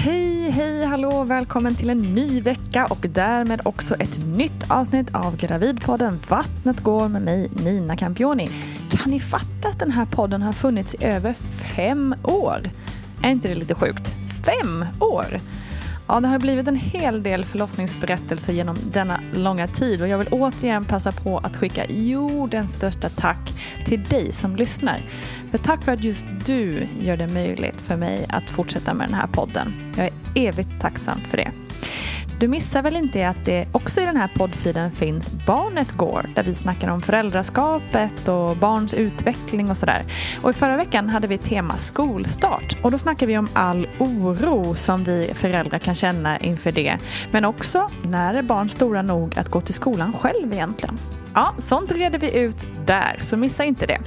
Hej, hej, hallå, välkommen till en ny vecka och därmed också ett nytt avsnitt av Gravidpodden Vattnet går med mig Nina Campioni. Kan ni fatta att den här podden har funnits i över fem år? Är inte det lite sjukt? Fem år! Ja, det har blivit en hel del förlossningsberättelser genom denna långa tid och jag vill återigen passa på att skicka jordens största tack till dig som lyssnar. För tack för att just du gör det möjligt för mig att fortsätta med den här podden. Jag är evigt tacksam för det. Du missar väl inte att det också i den här poddfiden finns Barnet går där vi snackar om föräldraskapet och barns utveckling och sådär. Och i förra veckan hade vi tema skolstart och då snackar vi om all oro som vi föräldrar kan känna inför det. Men också när är barn stora nog att gå till skolan själv egentligen? Ja, sånt reder vi ut där, så missa inte det.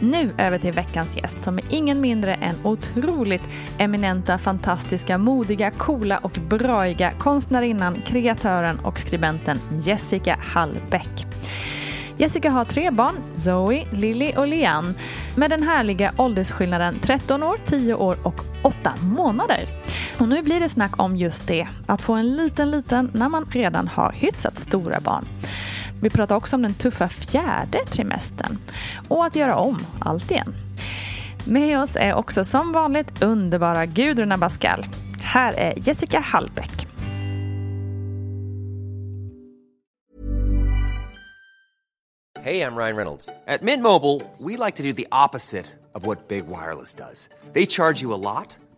Nu över till veckans gäst som är ingen mindre än otroligt eminenta, fantastiska, modiga, coola och braiga konstnärinnan, kreatören och skribenten Jessica Hallbäck. Jessica har tre barn, Zoe, Lily och Lian, med den härliga åldersskillnaden 13 år, 10 år och 8 månader. Och nu blir det snack om just det, att få en liten liten när man redan har hyfsat stora barn. Vi pratar också om den tuffa fjärde trimestern och att göra om allt igen. Med oss är också som vanligt underbara Gudrun Abascal. Här är Jessica Hallbäck. Hej, jag Ryan Reynolds. På Mint Mobile, we like to do the opposite of what Big Wireless does. They charge you a lot,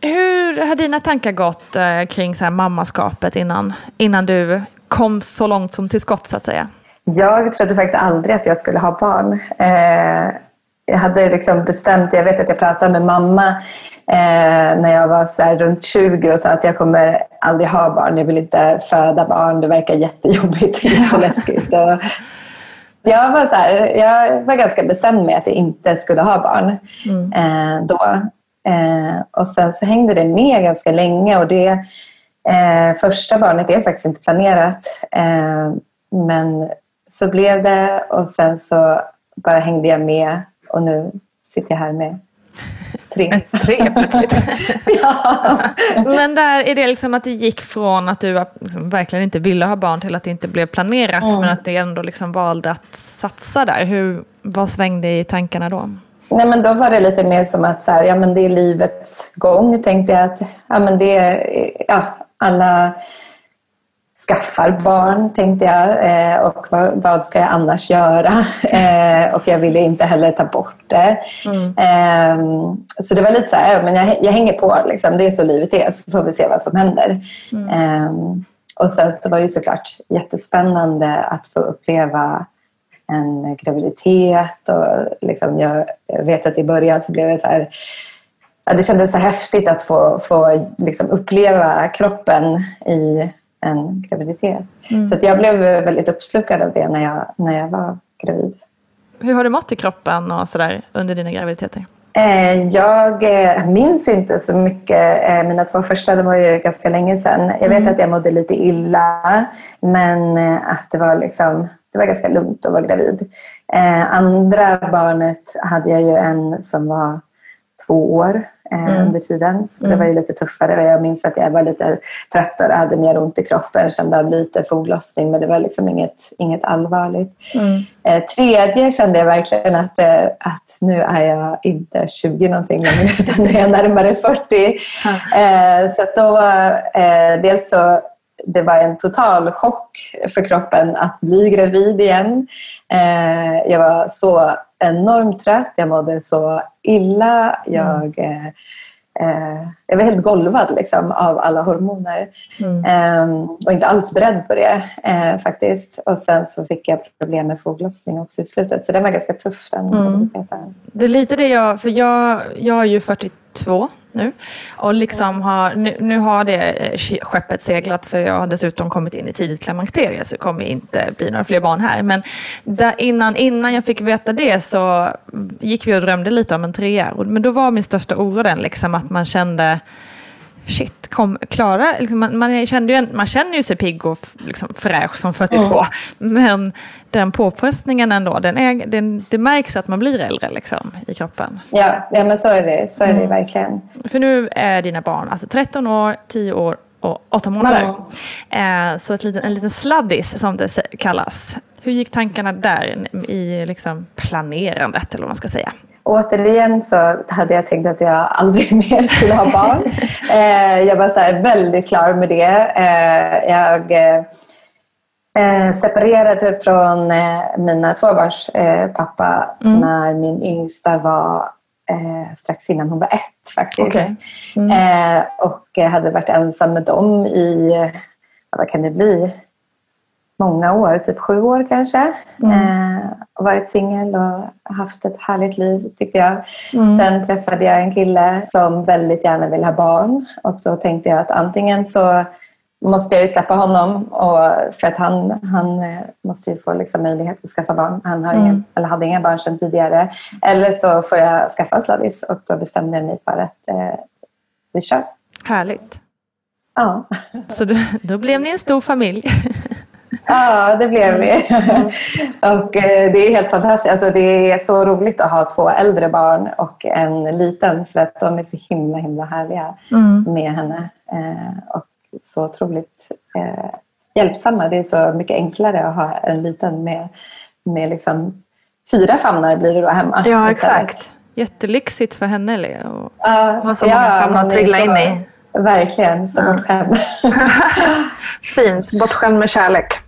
Hur har dina tankar gått eh, kring så här mammaskapet innan, innan du kom så långt som till skott så att säga? Jag trodde faktiskt aldrig att jag skulle ha barn. Eh, jag hade liksom bestämt, jag vet att jag pratade med mamma eh, när jag var så runt 20 och sa att jag kommer aldrig ha barn. Jag vill inte föda barn, det verkar jättejobbigt och läskigt. Och jag, var så här, jag var ganska bestämd med att jag inte skulle ha barn mm. eh, då. Eh, och sen så hängde det med ganska länge och det eh, första barnet är faktiskt inte planerat. Eh, men så blev det och sen så bara hängde jag med och nu sitter jag här med tre. Ett tre plötsligt. ja. Men där är det liksom att det gick från att du liksom verkligen inte ville ha barn till att det inte blev planerat Mm. men att du ändå liksom valde att satsa där. Hur, vad svängde i tankarna då? Nej, men då var det lite mer som att så här, ja, men det är livets gång. Tänkte jag att ja, men det är, ja, alla skaffar barn, tänkte jag. Eh, och vad, vad ska jag annars göra? Eh, och jag ville inte heller ta bort det. Eh, så det var lite så här, ja, men jag, jag hänger på. Liksom. Det är så livet är, så får vi se vad som händer. Eh, och sen så var det såklart jättespännande att få uppleva en graviditet. Och liksom jag, vet att i början så blev det så här... Ja, det kändes så häftigt att få, få liksom uppleva kroppen i en graviditet. Så att jag blev väldigt uppslukad av det när jag, när jag var gravid. Hur har du mått i kroppen och sådär under dina graviditeter? Eh, Jag eh, minns inte så mycket. Eh, Mina två första de var ju ganska länge sedan. Jag vet att jag mådde lite illa, men att det var, liksom, det var ganska lugnt att vara gravid. Eh, Andra barnet hade jag ju en som var två år eh, under tiden, så det var ju lite tuffare. Jag minns att jag var lite tröttare, hade mer ont i kroppen, kände av lite foglossning, men det var liksom inget, inget allvarligt. Eh, tredje kände jag verkligen att, eh, att nu är jag inte 20 någonting längre utan nu är jag närmare 40. Eh, så då var eh, dels så det var en total chock för kroppen att bli gravid igen. Eh, jag var så enormt trött, jag mådde så illa. Jag, eh, eh, jag var helt golvad liksom, av alla hormoner. Eh, och inte alls beredd på det faktiskt. Och sen så fick jag problem med foglossning också i slutet. Så den var ganska tuff den graviditeten. Det är lite det jag, för jag, jag är ju 42 nu och liksom har, nu, nu har det eh, skeppet seglat för jag har dessutom kommit in i tidigt klimakterie så det kommer inte bli några fler barn här. Men där innan, innan jag fick veta det så gick vi och drömde lite om en trea. Men då var min största oro den liksom att man kände Shit, kom, Klara, liksom, man, man, kände ju man känner ju sig pigg och liksom, fräsch som 42. Men den påfrestningen ändå, den är, den, det märks att man blir äldre liksom, i kroppen. Ja, ja, men så är det, så är det verkligen. För nu är dina barn alltså 13 år, 10 år och 8 månader. Eh, så ett liten, en liten sladdis som det kallas. Hur gick tankarna där i liksom, planerandet eller vad man ska säga? Återigen så hade jag tänkt att jag aldrig mer skulle ha barn. eh, jag var så väldigt klar med det. Eh, jag eh, separerade från mina tvåbarns eh, pappa när min yngsta var strax innan hon var ett faktiskt. Okej. Eh, och hade varit ensam med dem i, vad kan det bli, många år, typ sju år kanske. Eh, och varit singel och haft ett härligt liv tyckte jag. Sen träffade jag en kille som väldigt gärna vill ha barn och då tänkte jag att antingen så måste jag ju släppa honom och för att han, han eh, måste ju få liksom möjlighet att skaffa barn. Han har ingen, eller hade inga barn sedan tidigare. Eller så får jag skaffa en sladdis och då bestämde jag mig för att eh, vi kör. Härligt. Ja. Så då, då blev ni en stor familj. Ja, det blev vi. och eh, det är helt fantastiskt. Alltså, det är så roligt att ha två äldre barn och en liten för att de är så himla, himla härliga med henne. Eh, och så otroligt eh, hjälpsamma. Det är så mycket enklare att ha en liten med, med liksom fyra famnar blir det då hemma. Ja, exakt. Jättelyxigt för henne. Lea, Ja, Ha så många famnar att trilla så- in i. Verkligen, så bortskämd. Fint, bortskämd med kärlek.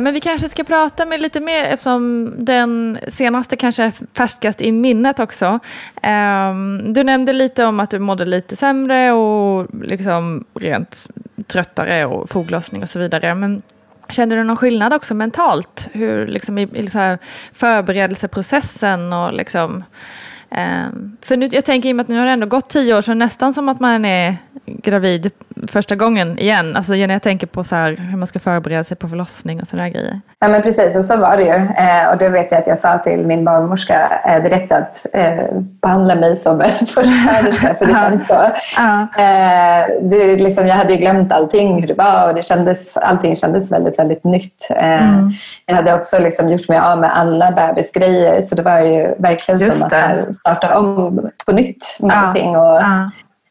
Men vi kanske ska prata med lite mer eftersom den senaste kanske är färskast i minnet också. Ehm, du nämnde lite om att du mådde lite sämre och liksom rent tröttare och foglossning och så vidare. Men kände du någon skillnad också mentalt? Hur liksom i, i så här förberedelseprocessen och liksom för nu, jag tänker i och med att nu har det ändå gått tio år så nästan som att man är gravid första gången igen. Alltså när jag tänker på så här, hur man ska förbereda sig på förlossning och sådana grejer. Ja men precis, och så var det ju. Eh, och det vet jag att jag sa till min barnmorska eh, direkt att eh, behandla mig som en förstföderska för det känns så. Eh, det, liksom, jag hade ju glömt allting, hur det var och det kändes, allting kändes väldigt, väldigt nytt. Mm. Jag hade också liksom gjort mig av med alla bebisgrejer så det var ju verkligen Just som att starta om på nytt med ja. allting. Och,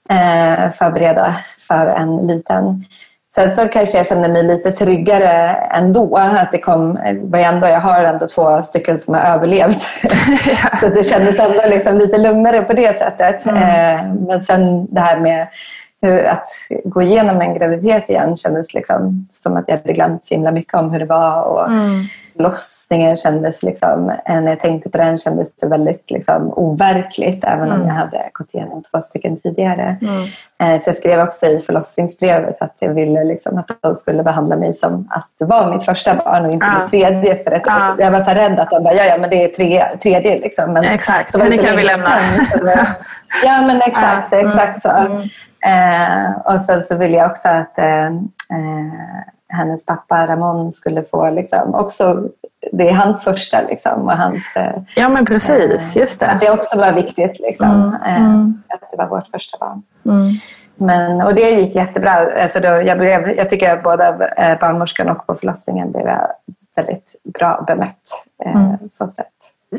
eh, förbereda för en liten. Sen så kanske jag känner mig lite tryggare ändå. Att det kom, ändå, jag har ändå två stycken som har överlevt. så det kändes ändå liksom lite lugnare på det sättet. Mm. Eh, men sen det här med hur, att gå igenom en graviditet igen kändes liksom som att jag hade glömt så himla mycket om hur det var. Och, mm förlossningen kändes, liksom, när jag tänkte på den kändes det väldigt liksom, overkligt även mm. om jag hade gått igenom två stycken tidigare. Mm. Eh, så jag skrev också i förlossningsbrevet att jag ville liksom, att de skulle behandla mig som att det var mitt första barn och inte ah. mitt tredje. För ett ah. Jag var så rädd att de bara, ja, ja men det är tre, tredje. Liksom. Men, exakt, så henne kan vi lämna. Var, ja men exakt, ah. exakt så. Mm. Eh, och sen så ville jag också att eh, eh hennes pappa Ramon skulle få liksom, också, det är hans första liksom, och hans... Eh, ja men precis, eh, just det. Att det också var viktigt liksom, mm, eh, mm. att det var vårt första barn. Mm. Men, och det gick jättebra. Alltså då, jag, blev, jag tycker att både eh, barnmorskan och på förlossningen blev jag väldigt bra bemött. Eh, mm. så sätt.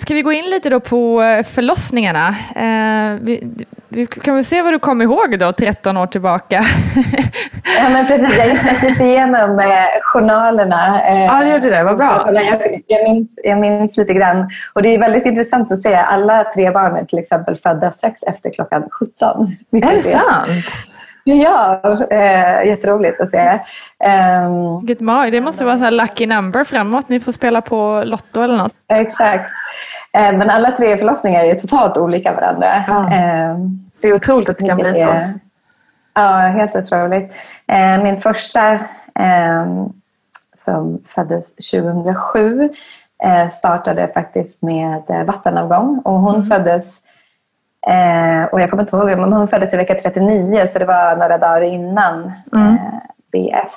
Ska vi gå in lite då på förlossningarna? Eh, vi, vi, kan väl se vad du kommer ihåg då, 13 år tillbaka? ja, men precis. Jag gick faktiskt igenom eh, journalerna. Eh, ja, du gjorde det. Vad bra. Jag, jag, minns, jag minns lite grann. Och det är väldigt intressant att se. Alla tre barnen till exempel födda strax efter klockan 17. Är det sant? Ja, eh, jätteroligt att se. Um, det måste vara så lucky number framåt. Ni får spela på Lotto eller något. Exakt. Eh, men alla tre förlossningar är totalt olika varandra. Ja. Eh, det är otroligt att det kan bli så. Ja, helt otroligt. Eh, min första ehm, som föddes 2007 eh, startade faktiskt med vattenavgång och hon mm. föddes Eh, och jag kommer inte ihåg, men hon föddes i vecka 39 så det var några dagar innan mm. eh, BF.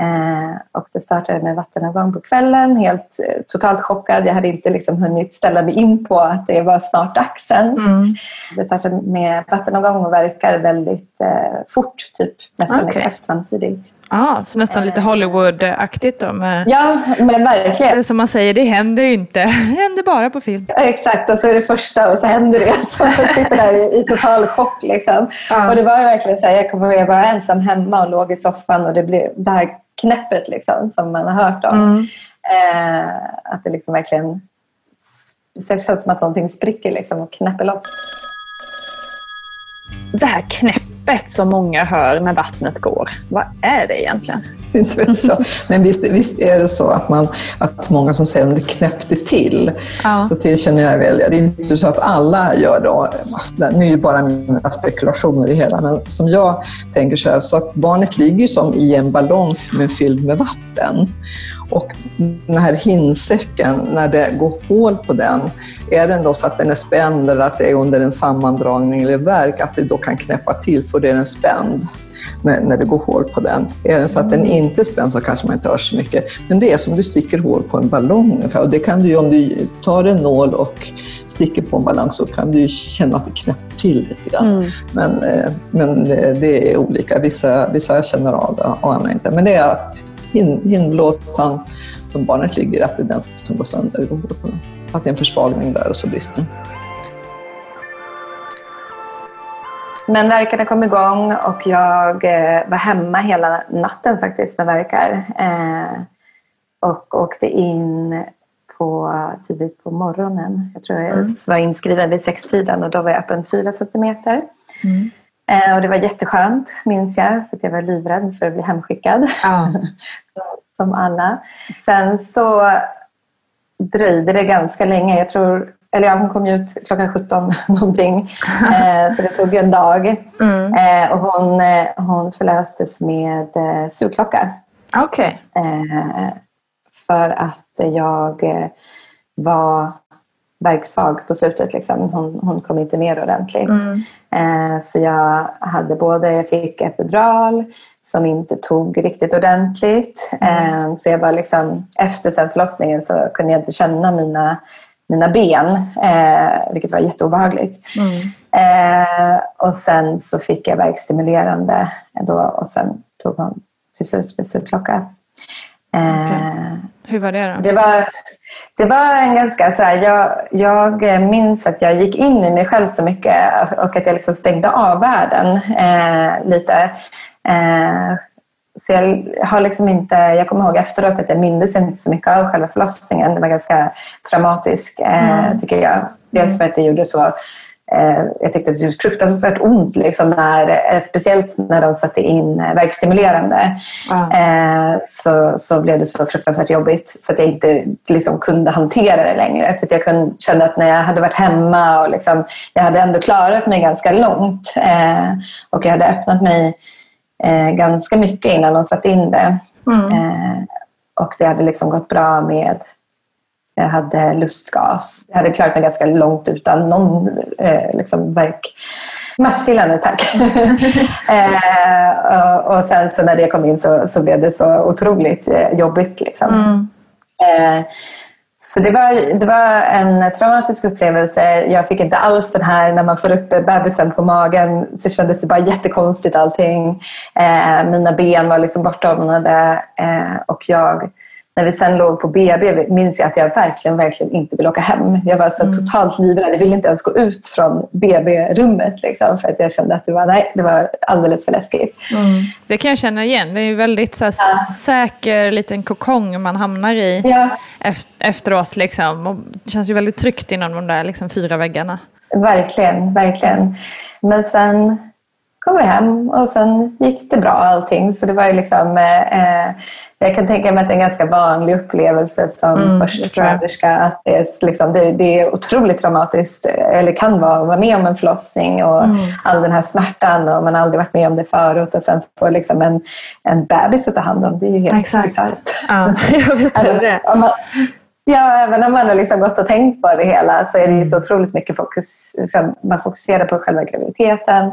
Eh, och det startade med vattenavgång på kvällen, helt eh, totalt chockad. Jag hade inte liksom hunnit ställa mig in på att det var snart dags än. Mm. Det startade med vattenavgång och verkar väldigt eh, fort, typ nästan okay. exakt samtidigt. Ah, så nästan lite Hollywood-aktigt då? Med... Ja, men verkligen. Som man säger, det händer inte. Det händer bara på film. Exakt, och så är det första och så händer det. Så jag sitter där i, i total chock. Liksom. Ah. Och det var verkligen så här, jag kommer ihåg, jag var ensam hemma och låg i soffan och det blev det här knäppet liksom, som man har hört om. Mm. Eh, att det liksom verkligen det känns som att någonting spricker liksom och knäpper loss. Det här knäppet som många hör när vattnet går, vad är det egentligen? Inte vet jag. Men visst, visst, är det så att, man, att många som det knäppte till. Ja. Så det känner jag väl. Det är inte så att alla gör det. Nu är det bara mina spekulationer i hela. Men som jag tänker så här, så att barnet ligger som i en ballong fylld med vatten. Och den här hinsäcken, när det går hål på den, är den då så att den är spänd eller att det är under en sammandragning eller verk, att det då kan knäppa till för det är den spänd när, när det går hål på den. Är det så att den inte är spänd så kanske man inte hör så mycket. Men det är som du sticker hål på en ballong ungefär. Och det kan du om du tar en nål och sticker på en ballong så kan du känna att det knäpper till lite grann. Mm. Men, eh, men det är olika. Vissa, vissa känner av det och andra inte. Men det är att hinblåsan som barnet ligger att det är den som går sönder. Att det är en försvagning där och så brister den. Men verkarna kom igång och jag eh, var hemma hela natten faktiskt med verkar. Eh, och åkte in på, tidigt på morgonen. Jag tror jag mm. var inskriven vid sextiden och då var jag öppen fyra centimeter. Mm. Eh, och det var jätteskönt, minns jag, för jag var livrädd för att bli hemskickad. Ah. Som alla. Sen så dröjde det ganska länge. Jag tror eller ja, hon kom ut klockan 17 någonting. Eh, så det tog en dag. Mm. Eh, och hon, eh, hon förlöstes med eh, surklocka. Okay. Eh, för att jag eh, var verksvag på slutet. Liksom. Hon, hon kom inte ner ordentligt. Mm. Eh, så jag hade både, jag fick epidural som inte tog riktigt ordentligt. Eh, så jag var liksom, efter sen förlossningen så kunde jag inte känna mina, mina ben, eh, vilket var jätteobehagligt. Eh, och sen så fick jag verkstimulerande då, och sen tog hon till slut beslutsklocka. Eh, Hur var det då? det var, det var en ganska så här, jag, jag minns att jag gick in i mig själv så mycket och att jag liksom stängde av världen eh, lite. Eh, så jag har liksom inte, jag kommer ihåg efteråt att jag minns inte så mycket av själva förlossningen. Det var ganska traumatisk eh, tycker jag. Dels för att det gjorde så Eh, jag tyckte att det gjorde fruktansvärt ont, liksom, när, eh, speciellt när de satte in eh, verkstimulerande. Eh, så, så blev det så fruktansvärt jobbigt så att jag inte liksom, kunde hantera det längre. För jag kunde, kände att när jag hade varit hemma och liksom, jag hade ändå klarat mig ganska långt eh, och jag hade öppnat mig eh, ganska mycket innan de satte in det. Eh, och det hade liksom gått bra med jag hade lustgas. Jag hade klarat mig ganska långt utan någon eh, liksom verk. Smärtstillande, tack. eh, och, och sen så när det kom in så, så blev det så otroligt eh, jobbigt. Liksom. Eh, så det var, det var en traumatisk upplevelse. Jag fick inte alls den här när man får upp bebisen på magen så kändes det bara jättekonstigt allting. Eh, mina ben var liksom bortdomnade eh, och jag när vi sen låg på BB minns jag att jag verkligen, verkligen inte ville åka hem. Jag var så totalt livrädd. Jag ville inte ens gå ut från BB-rummet liksom, för att jag kände att det var, nej, det var alldeles för läskigt. Det kan jag känna igen. Det är en väldigt så här, säker liten kokong man hamnar i Ja. ef- efteråt. Liksom. Och det känns ju väldigt tryggt inom de där liksom, fyra väggarna. Verkligen, verkligen. Men sen kom vi hem och sen gick det bra allting. Så det var ju liksom, eh, eh, jag kan tänka mig att det är en ganska vanlig upplevelse som Mm, det förstföderska. Att det, är, liksom, det, det är otroligt traumatiskt, eller kan vara, att vara med om en förlossning och Mm. all den här smärtan och man har aldrig varit med om det förut och sen få liksom en, en bebis att ta hand om. Det är ju helt bisarrt. Ja, jag vet det. Om man, ja, även om man har liksom gått och tänkt på det hela så är det så otroligt mycket fokus. Liksom, man fokuserar på själva graviditeten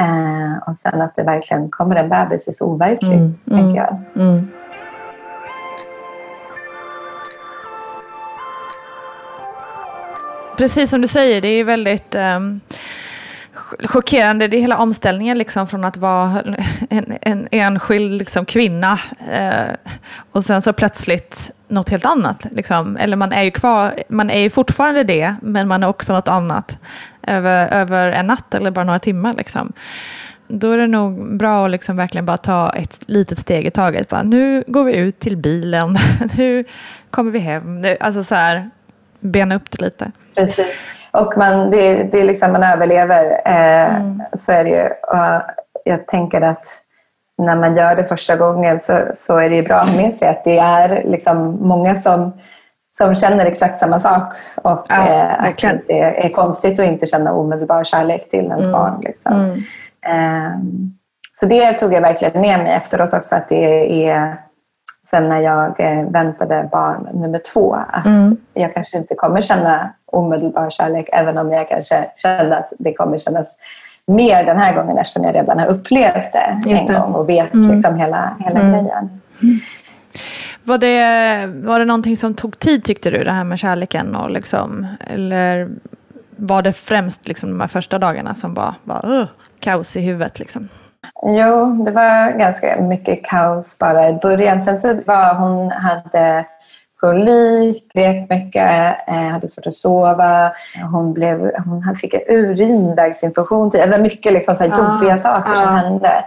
eh, och sen att det verkligen kommer en bebis är så overkligt, tänker jag. Precis som du säger, det är väldigt um, chockerande. Det är hela omställningen liksom, från att vara en, en enskild liksom, kvinna eh, och sen så plötsligt något helt annat. Liksom. Eller man är ju kvar, man är ju fortfarande det, men man är också något annat över, över en natt eller bara några timmar. Liksom. Då är det nog bra att liksom verkligen bara ta ett litet steg i taget. Bara, nu går vi ut till bilen, nu kommer vi hem. Alltså så här, bena upp det lite. Precis. Och man, det, det är liksom man överlever. Eh, Så är det ju. Och jag tänker att när man gör det första gången så, så är det bra med sig att det är liksom många som, som känner exakt samma sak. Och Ja, eh, att det är konstigt att inte känna omedelbar kärlek till ens barn. Liksom. Eh, så det tog jag verkligen med mig efteråt också. Att det är sen när jag eh, väntade barn nummer två. Att jag kanske inte kommer känna omedelbar kärlek även om jag kanske kände att det kommer kännas mer den här gången eftersom jag redan har upplevt det Just en det. gång och vet liksom hela, hela grejen. Var det, var det någonting som tog tid tyckte du, det här med kärleken? Och liksom, eller var det främst liksom de här första dagarna som var, var uh, kaos i huvudet? Liksom? Jo, det var ganska mycket kaos bara i början. Sen så var hon hade kolik, grek mycket, eh, hade svårt att sova. Hon, blev, hon fick en urinvägsinfektion. Det var mycket liksom så här jobbiga saker som hände.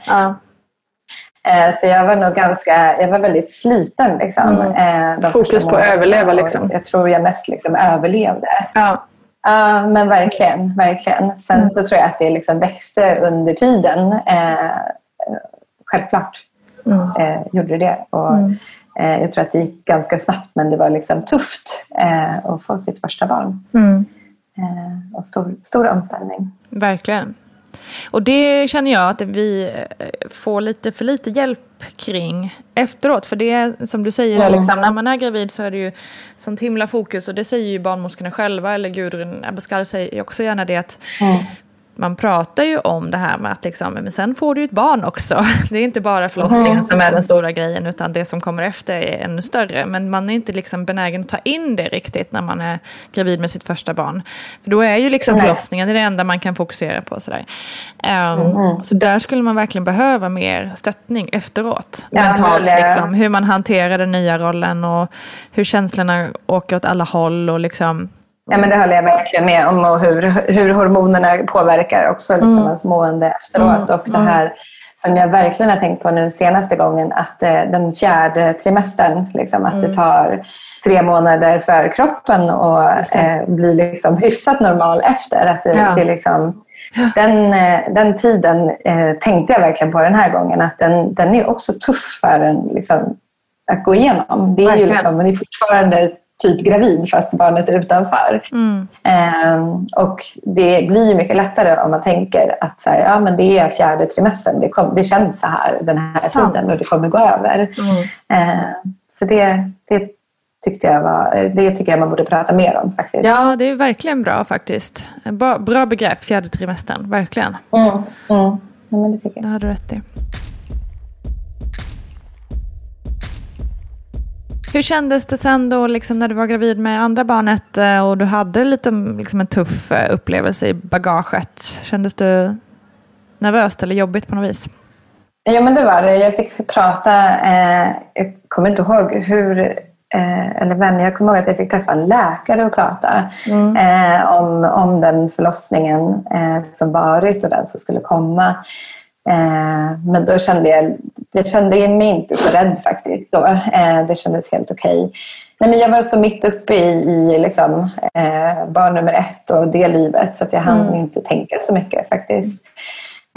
Eh, Så jag var nog ganska, jag var väldigt sliten. Liksom, eh, de Fokus på att överleva, liksom. Jag tror jag mest liksom överlevde. Ja. Ja, men verkligen. verkligen. Sen så tror jag att det liksom växte under tiden. Eh, självklart eh, gjorde det. Och, eh, jag tror att det gick ganska snabbt men det var liksom tufft eh, att få sitt första barn. Eh, och stor, stor omställning. Verkligen. Och det känner jag att vi eh, får lite för lite hjälp kring efteråt? För det som du säger, mm. liksom, när man är gravid så är det ju sånt himla fokus och det säger ju barnmorskorna själva eller Gudrun Abascal säger också gärna det att mm man pratar ju om det här med att liksom, men sen får du ett barn också. Det är inte bara förlossningen mm. som är den stora grejen utan det som kommer efter är ännu större. Men man är inte liksom benägen att ta in det riktigt när man är gravid med sitt första barn. För då är ju liksom Nej. förlossningen det, enda man kan fokusera på. Sådär. Um, mm. Så där skulle man verkligen behöva mer stöttning efteråt. Ja, mentalt, liksom, hur man hanterar den nya rollen och hur känslorna åker åt alla håll. Och liksom, Ja, men det håller jag verkligen med om och hur, hur hormonerna påverkar också liksom mm. ens mående efteråt. Mm. Och det här som jag verkligen har tänkt på nu senaste gången, att eh, den fjärde trimestern, liksom, att mm. det tar tre månader för kroppen att eh, bli liksom hyfsat normal efter. Att det, ja. det liksom, den, eh, den tiden eh, tänkte jag verkligen på den här gången, att den, den är också tuff för en liksom, att gå igenom. Det är, ju liksom, det är fortfarande typ gravid fast barnet är utanför. Mm. Um, och det blir ju mycket lättare om man tänker att så här, ja, men det är fjärde trimestern, det, kom, det känns så här den här Sant. tiden och det kommer gå över. Mm. Uh, så det, det tyckte jag var, det tycker jag man borde prata mer om faktiskt. Ja, det är verkligen bra faktiskt. Bra, bra begrepp, fjärde trimestern, verkligen. Mm. Mm. Ja, men det tycker jag. Det har du rätt i. Hur kändes det sen då liksom när du var gravid med andra barnet eh, och du hade lite liksom en tuff eh, upplevelse i bagaget? Kändes du nervöst eller jobbigt på något vis? Ja, men det var det. Jag fick prata, eh, jag kommer inte ihåg hur, eh, eller vem, jag kommer ihåg att jag fick träffa en läkare och prata mm. eh, om, om den förlossningen eh, som varit och den som skulle komma. Men då kände jag jag kände mig inte så rädd faktiskt då. Eh, det kändes helt okej. Okay. jag var så mitt uppe i, i liksom, eh, barn nummer ett och det livet så att jag hann mm. inte tänka så mycket faktiskt.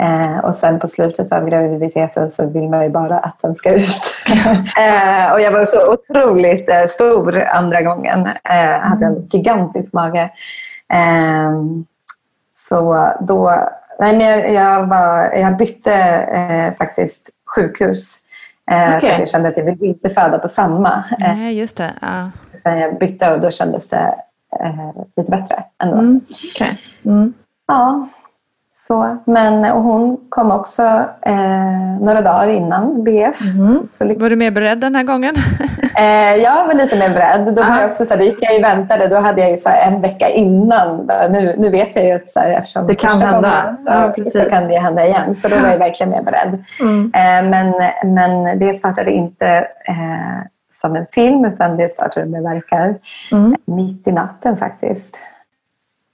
Eh, och sen på slutet av graviditeten så vill man ju bara att den ska ut. eh, och jag var så otroligt eh, stor andra gången. Eh, hade en gigantisk mage. Eh, så då Nej, men jag, jag, var, jag bytte eh, faktiskt sjukhus. Eh, okay. Jag kände att jag ville inte föda på samma. Eh, Nej, just det. Ja. Jag bytte och då kändes det eh, lite bättre ändå. Mm. Okay. Mm. Ja, så, men, och hon kom också eh, några dagar innan BF. Mm. Så, var du mer beredd den här gången? eh, jag var lite mer beredd. Då, var jag också, så här, då gick jag och väntade. Då hade jag ju, så här, en vecka innan. Nu, nu vet jag ju att så här, eftersom det kan hända. så, ja, så kan det hända igen. Så då var jag verkligen mer beredd. Mm. Eh, men, men det startade inte eh, som en film utan det startade med verkar mm. mitt i natten faktiskt.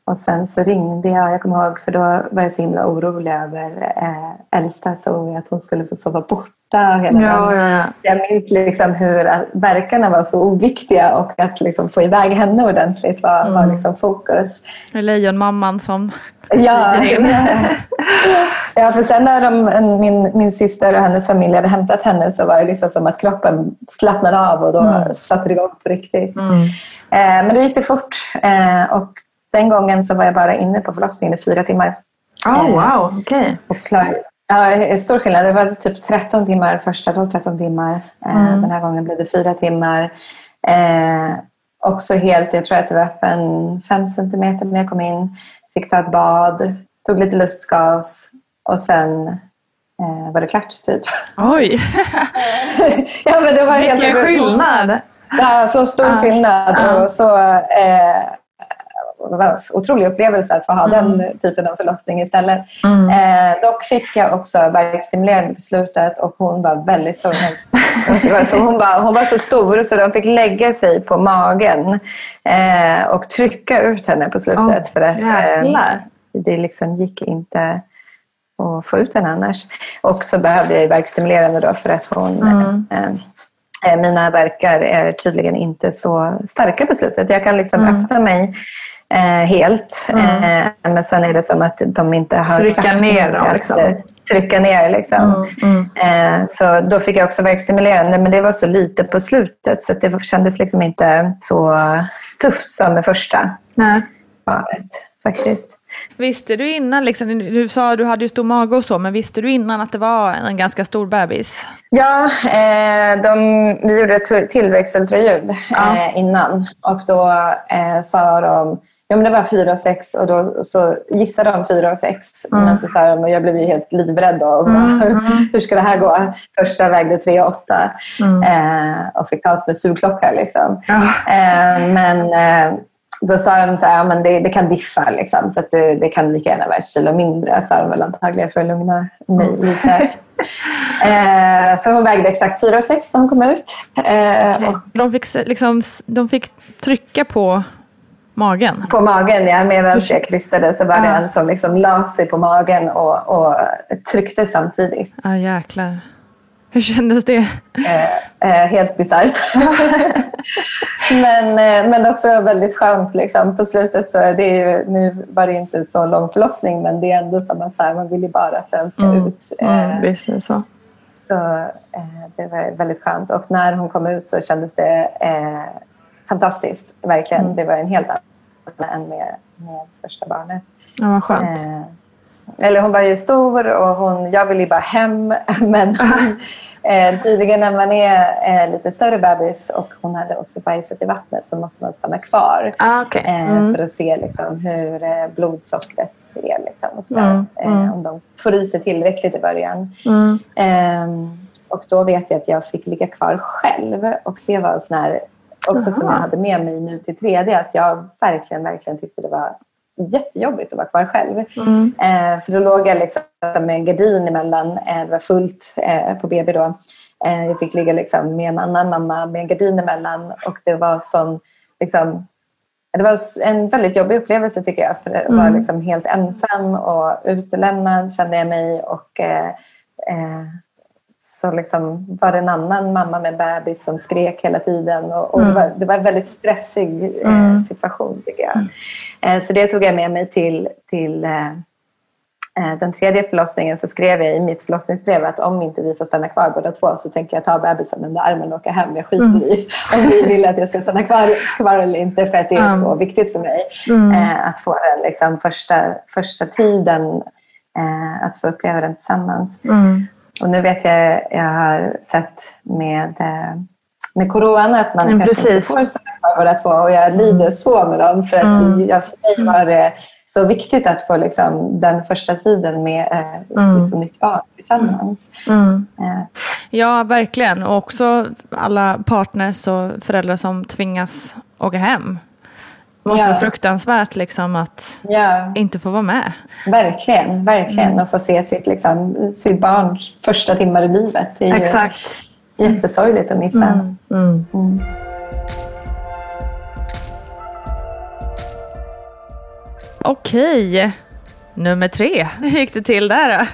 Och sen så ringde jag, jag kommer ihåg, för då var jag så himla orolig över eh, Elsa, så att hon skulle få sova borta. Och hela ja, ja, ja. Jag minns liksom hur verkarna var så oviktiga och att liksom få iväg henne ordentligt var, mm. var liksom fokus. Lejonmamman som ja, ja. ja, för sen när de, min, min syster och hennes familj hade hämtat henne så var det liksom som att kroppen slappnade av och då mm. satte det igång på riktigt. Mm. Eh, men då gick det fort eh, och den gången så var jag bara inne på förlossningen i fyra timmar. Oh, wow, okej. Okay. Ja, stor skillnad. Det var typ 13 timmar första, 12-13 timmar. Eh, mm. Den här gången blev det fyra timmar. Eh, också helt, jag tror att det var öppen 5 centimeter när jag kom in. Fick ta ett bad, tog lite lustgas och sen eh, var det klart typ. Oj! ja, men det var Vilken helt skillnad! Ja, så stor ah. skillnad. Ah. Och så, eh, otrolig upplevelse att få ha mm. den typen av förlossning istället. Mm. Eh, dock fick jag också värkstimulerande på slutet och hon var väldigt stor. hon, var, hon var så stor så de fick lägga sig på magen eh, och trycka ut henne på slutet. Oh, för att eh, det liksom gick inte att få ut henne annars. Och så behövde jag värkstimulerande då för att hon mm. Eh, eh, mina verkar är tydligen inte så starka på slutet. Jag kan liksom mm. öppna mig eh, helt. Mm. Eh, men sen är det som att de inte har Trycka ner dem. Liksom. Trycka ner liksom. Mm. Mm. Eh, så då fick jag också verkstimulerande men det var så lite på slutet så det kändes liksom inte så tufft som med första Nej. barnet. faktiskt. Visste du innan, liksom, du sa att du hade ju stor mage och så, men visste du innan att det var en ganska stor bebis? Ja, eh, de, vi gjorde ett tillväxtultraljud ja. eh, innan och då eh, sa de Ja, men det var fyra och sex och då så gissade de fyra och sex. Mm. Men så, så här, och jag blev ju helt livrädd. Då, mm. hur, hur ska det här gå? Första vägde tre och åtta mm. eh, och fick tas med sugklocka. Liksom. Eh, men eh, då sa de så här, ja, men det, det kan diffa. Liksom, så att det, det kan lika gärna vara ett kilo mindre. Sa de väl antagligen för att lugna mig mm. lite. eh, för hon vägde exakt fyra och sex när hon kom ut. Eh, okay. och, de, fick, liksom, de fick trycka på magen? På magen, ja. Medan jag krystade så var det en som liksom la sig på magen och, och tryckte samtidigt. Ja, ah, jäklar. Hur kändes det? Eh, eh, helt bisarrt. men, eh, men också väldigt skönt. Liksom. På slutet så det är ju, nu var det inte så lång förlossning men det är ändå som att man vill ju bara att den ska mm. ut. Mm, eh, visst är så. Så eh, det var väldigt skönt. Och när hon kom ut så kändes det eh, fantastiskt. Verkligen. Mm. Det var en helt annan än med, med första barnet. Ja, vad skönt. Eh, eller hon var ju stor och hon, jag ville ju bara hem. Men eh, tydligen när man är eh, lite större bebis och hon hade också bajsat i vattnet så måste man stanna kvar. Ah, okay. Eh, mm. För att se liksom, hur eh, blodsockret är. Liksom, och sådär. Mm. Mm. om de får i sig tillräckligt i början. Mm. Ehm, och då vet jag att jag fick ligga kvar själv. Och det var sån här också som jag hade med mig nu till tredje, att jag verkligen, verkligen tyckte det var jättejobbigt att vara kvar själv. Mm. Eh, för då låg jag liksom med en gardin emellan, eh, det var fullt eh, på BB då. Eh, jag fick ligga liksom med en annan mamma med en gardin emellan och det var sån, liksom, det var en väldigt jobbig upplevelse tycker jag, för att mm. vara liksom helt ensam och utelämnad kände jag mig och eh, eh, så liksom var det en annan mamma med bebis som skrek hela tiden. Och, och mm. det, var, det, var, en väldigt stressig eh, mm. situation tycker jag. Mm. Eh, så det tog jag med mig till, till eh, eh, den tredje förlossningen så skrev jag i mitt förlossningsbrev att om inte vi får stanna kvar båda två så tänker jag ta bebisen under armen och åka hem. Jag skiter mm. i om vi vill att jag ska stanna kvar, kvar eller inte för att det är så viktigt för mig. Mm. Eh, att få den liksom, första, första tiden eh, att få uppleva den tillsammans. Mm. Och nu vet jag, jag har sett med, eh, med corona att man mm, kanske precis. inte får stanna kvar båda två och jag lider mm. så med dem för att mm. jag, för mig var det så viktigt att få liksom, den första tiden med eh, mm. liksom, nytt barn tillsammans. Mm. Eh. Ja, verkligen. Och också alla partners och föräldrar som tvingas åka hem. Det måste ja. vara fruktansvärt liksom, att ja. inte få vara med. Verkligen, verkligen. Mm. Och få se sitt, liksom, sitt barns första timmar i livet. Det är Exakt. jättesorgligt att missa. Mm. Mm. mm. Okej, nummer tre. Hur gick det till där då?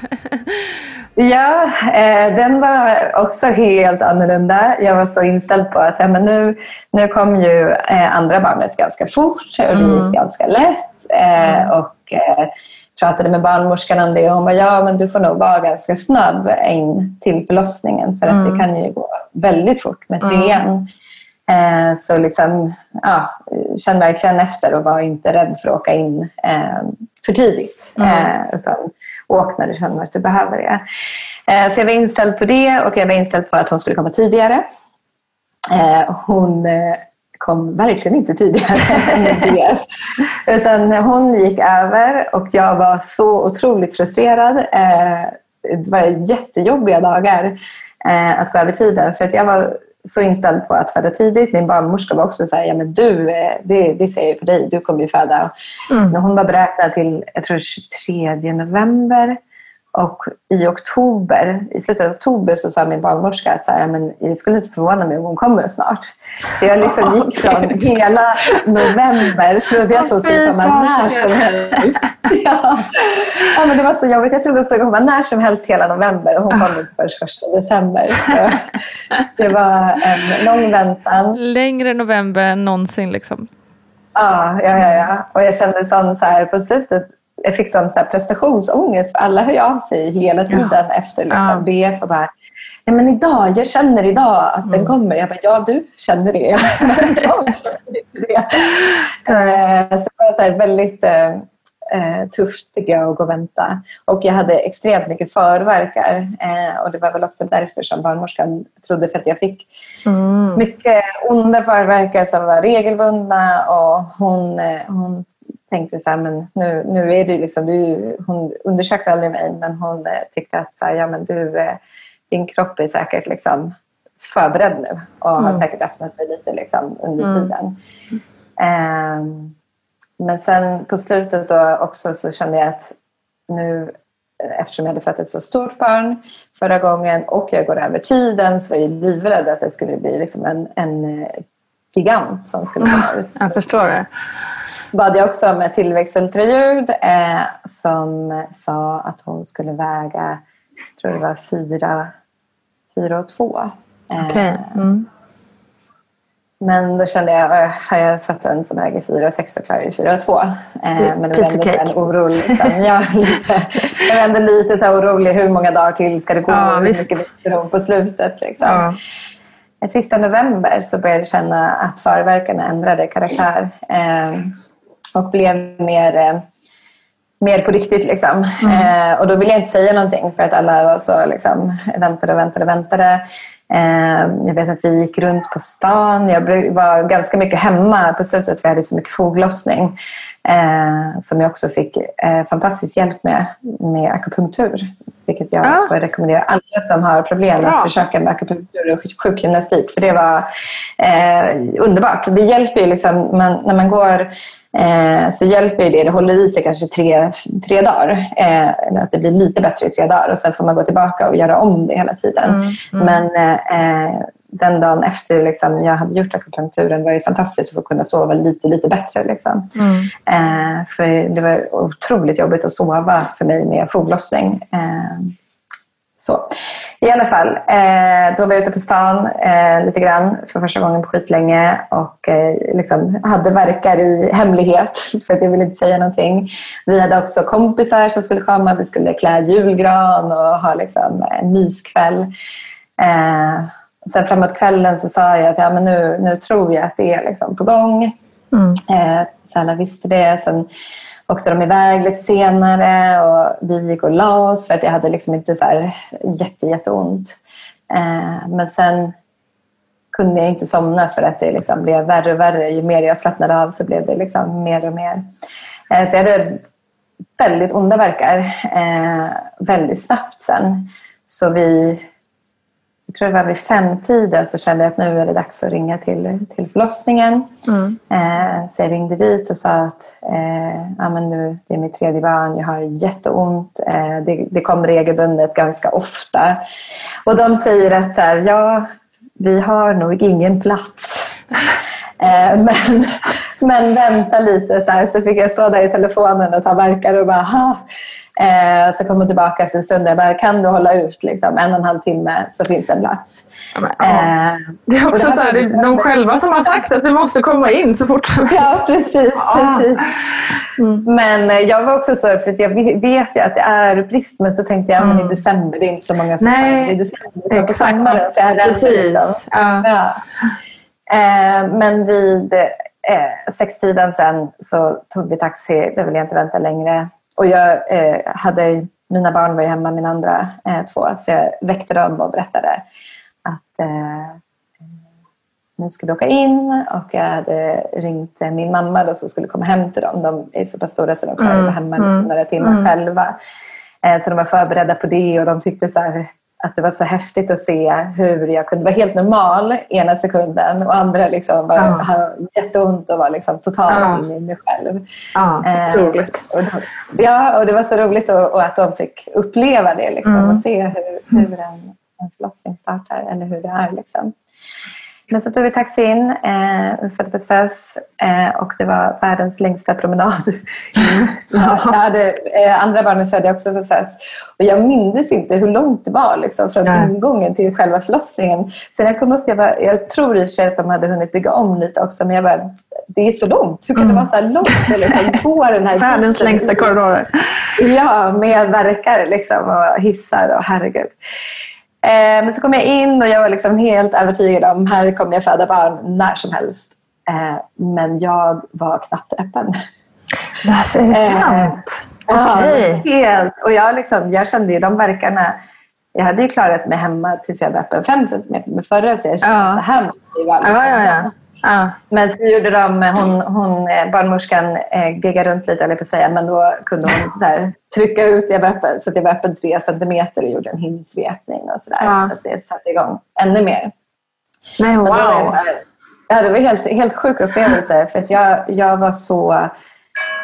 Ja, eh, den var också helt annorlunda. Jag var så inställd på att ja, men nu, nu kom ju eh, andra barnet ganska fort och det gick mm. ganska lätt. Eh, mm. och eh, pratade med barnmorskan om det och hon bara, ja men du får nog vara ganska snabb in till förlossningen för att mm. det kan ju gå väldigt fort med trean. Mm. Så liksom, ja, känn verkligen efter och var inte rädd för att åka in för tidigt. Mm. Eh, utan åk när du känner att du behöver det. Eh, så jag var inställd på det och jag var inställd på att hon skulle komma tidigare. Eh, hon eh, kom verkligen inte tidigare än det. Utan hon gick över och jag var så otroligt frustrerad. Eh, det var jättejobbiga dagar att gå över tiden. För att jag var så inställd på att föda tidigt. Min barnmorska var också så här, ja men du, eh, det, det ser jag på dig, du kommer ju föda. Mm. Men hon var beräknad till, jag tror 23 november. Och i oktober, i slutet av oktober så sa min barnmorska att så här, men jag skulle inte förvåna mig om hon kommer snart. Så jag liksom gick från hela november, trodde jag att hon skulle komma när som helst. Ja. ja. men det var så jobbigt. Jag trodde hon skulle komma när som helst hela november och hon kom inte först första december. Så det var en lång väntan. Längre november än någonsin liksom. Ja, ja, ja. ja. Och jag kände sån så här på slutet jag fick sån så här prestationsångest för alla hör av sig hela tiden ja. efter liksom, ja. BF och bara Nej, men idag, jag känner idag att mm. den kommer. Jag bara, ja du känner det. jag känner inte det. Eh, så det var så väldigt, eh, eh, tufft tycker jag att gå och vänta. Och jag hade extremt mycket förverkar eh, och det var väl också därför som barnmorskan trodde för att jag fick mm. mycket onda förverkar som var regelbundna och hon, eh, hon tänkte så här, men nu, nu är det liksom, du, hon undersökte aldrig mig men hon eh, tyckte att så här, ja, men du, eh, din kropp är säkert liksom förberedd nu och mm. har säkert öppnat sig lite liksom under mm. tiden. Um, men sen på slutet då också så kände jag att nu eftersom jag hade fött ett så stort barn förra gången och jag går över tiden så var jag livrädd att det skulle bli liksom en, en eh, gigant som skulle komma ut. Jag förstår det. Bad jag också om ett tillväxtultraljud eh, som sa att hon skulle väga, tror det var fyra, fyra och två. Eh, okay. Mm. Men då kände jag, har jag fått en som väger 4 och 6 så klarar jag 4 och 2. Eh, men det var ändå en oro. Liksom. jag, lite, jag var ändå lite så orolig. Hur många dagar till ska det gå? Ja, hur mycket växer hon på slutet? Liksom. Ja. Sista november så började jag känna att förverkarna ändrade karaktär. Eh, och blev mer, eh, mer på riktigt. Liksom. Mm. Eh, och då ville jag inte säga någonting för att alla var så liksom, väntade och väntade och väntade. Eh, jag vet att vi gick runt på stan. Jag var ganska mycket hemma på slutet för jag hade så mycket foglossning. Eh, som jag också fick eh, fantastisk hjälp med, med akupunktur. Vilket jag ah. rekommenderar alla som har problem Bra. att försöka med akupunktur och sjukgymnastik. För det var eh, underbart. Det hjälper ju liksom, man, när man går eh, så hjälper det. Det håller i sig kanske tre, tre dagar. Eh, att det blir lite bättre i tre dagar. Och sen får man gå tillbaka och göra om det hela tiden. Mm, mm. Men eh, den dagen efter liksom, jag hade gjort akupunkturen var ju fantastiskt att få kunna sova lite, lite bättre. Liksom. Mm. Eh, för det var otroligt jobbigt att sova för mig med foglossning. Eh, så. I alla fall, eh, då var jag ute på stan eh, lite grann för första gången på skitlänge och eh, liksom hade verkar i hemlighet för att jag ville inte säga någonting. Vi hade också kompisar som skulle komma. Vi skulle klä julgran och ha liksom, en myskväll. Eh, sen framåt kvällen så sa jag att ja, men nu, nu tror jag att det är liksom på gång. Mm. Eh, så alla visste det. Sen åkte de iväg lite senare och vi gick och la oss för att jag hade liksom inte så här jätte, jätteont. Eh, men sen kunde jag inte somna för att det liksom blev värre och värre. Ju mer jag slappnade av så blev det liksom mer och mer. Eh, så jag hade väldigt onda verkar eh, väldigt snabbt sen. Så vi jag tror det var vid femtiden så kände jag att nu är det dags att ringa till, till förlossningen. Mm. Eh, så jag ringde dit och sa att eh, ja, men nu, det är mitt tredje barn, jag har jätteont. Eh, det, det kommer regelbundet ganska ofta. Och de säger att här, ja, vi har nog ingen plats. Eh, men, men vänta lite, så, här, så fick jag stå där i telefonen och ta verkar och bara Eh, så kom hon tillbaka efter en stund. Jag bara, kan du hålla ut liksom, en och en halv timme så finns det en plats. Men, eh, det är också det så här, det är de själva som har sagt att du måste komma in så fort som Ja, precis. Ah. precis. Mm. Men eh, jag var också så, för jag vet ju att det är brist, men så tänkte jag mm. men i december, det är inte så många som Nej, i december. På sommaren, så jag precis. Liksom. Ja. Ja. Eh, men vid eh, sextiden sen så tog vi taxi, då ville jag inte vänta längre. Och jag eh, hade, mina barn var ju hemma, mina andra eh, två, så jag väckte dem och berättade att eh, nu ska vi åka in och jag hade ringt min mamma då som skulle komma hem till dem. De är så pass stora så de klarar mm. hemma mm. några timmar mm. själva. Eh, så de var förberedda på det och de tyckte så här, att det var så häftigt att se hur jag kunde vara helt normal ena sekunden och andra liksom bara ja. ha jätteont och vara liksom totalt ja. i mig själv. Ja, otroligt. Eh, och, ja, och det var så roligt och, och att de fick uppleva det liksom, mm. och se hur, hur en, en förlossning startar eller hur det är. Liksom. Men så tog vi taxi in eh, för på SÖS eh, och det var världens längsta promenad. jag hade, eh, andra barnet födde också på SÖS. Och jag minns inte hur långt det var liksom, från Nej. ingången till själva förlossningen. Så när jag kom upp, jag, bara, jag tror i och för sig att de hade hunnit bygga om lite också, men jag bara, det är så långt. Hur kan det mm. vara så här långt att liksom, gå den här Världens längsta korridorer. Ja, med verkar liksom, och hissar och herregud. Eh, men så kom jag in och jag var liksom helt övertygad om här kommer jag föda barn när som helst. Eh, men jag var knappt öppen. Alltså, är det sant? Ja, helt. Och jag, liksom, jag kände ju de verkarna jag hade ju klarat mig hemma tills jag var öppen 5 cm med förra så jag kände ja. att det här måste ju vara ja, ja, ja. Ja. Men så gjorde de, hon, hon eh, barnmorskan eh, giggade runt lite, eller på säga, men då kunde hon så där, trycka ut jag var öppen, så att jag var öppen tre centimeter och gjorde en hinnsvepning och sådär. Ja. Så att det satte igång ännu mer. Men wow! Men var så här, ja, det var helt, helt sjuk upplevelse för att jag, jag var så...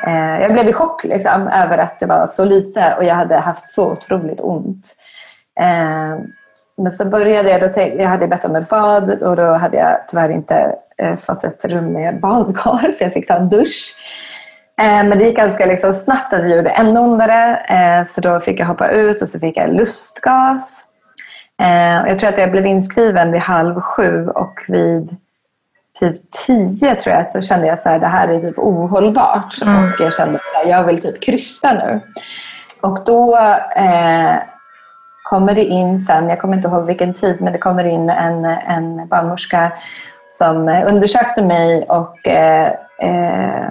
Eh, jag blev i chock liksom, över att det var så lite och jag hade haft så otroligt ont. Eh, men så började jag, då tänk, jag hade bett om ett bad och då hade jag tyvärr inte eh, fått ett rum med badkar så jag fick ta en dusch. Eh, men det gick ganska liksom snabbt att det gjorde ännu ondare eh, så då fick jag hoppa ut och så fick jag lustgas. Eh, och jag tror att jag blev inskriven vid halv sju och vid typ tio tror jag, då kände jag att så här, det här är typ ohållbart. Mm. Och jag kände att jag vill typ krysta nu. Och då eh, kommer det in sen, jag kommer inte ihåg vilken tid, men det kommer in en, en barnmorska som undersökte mig och eh, eh,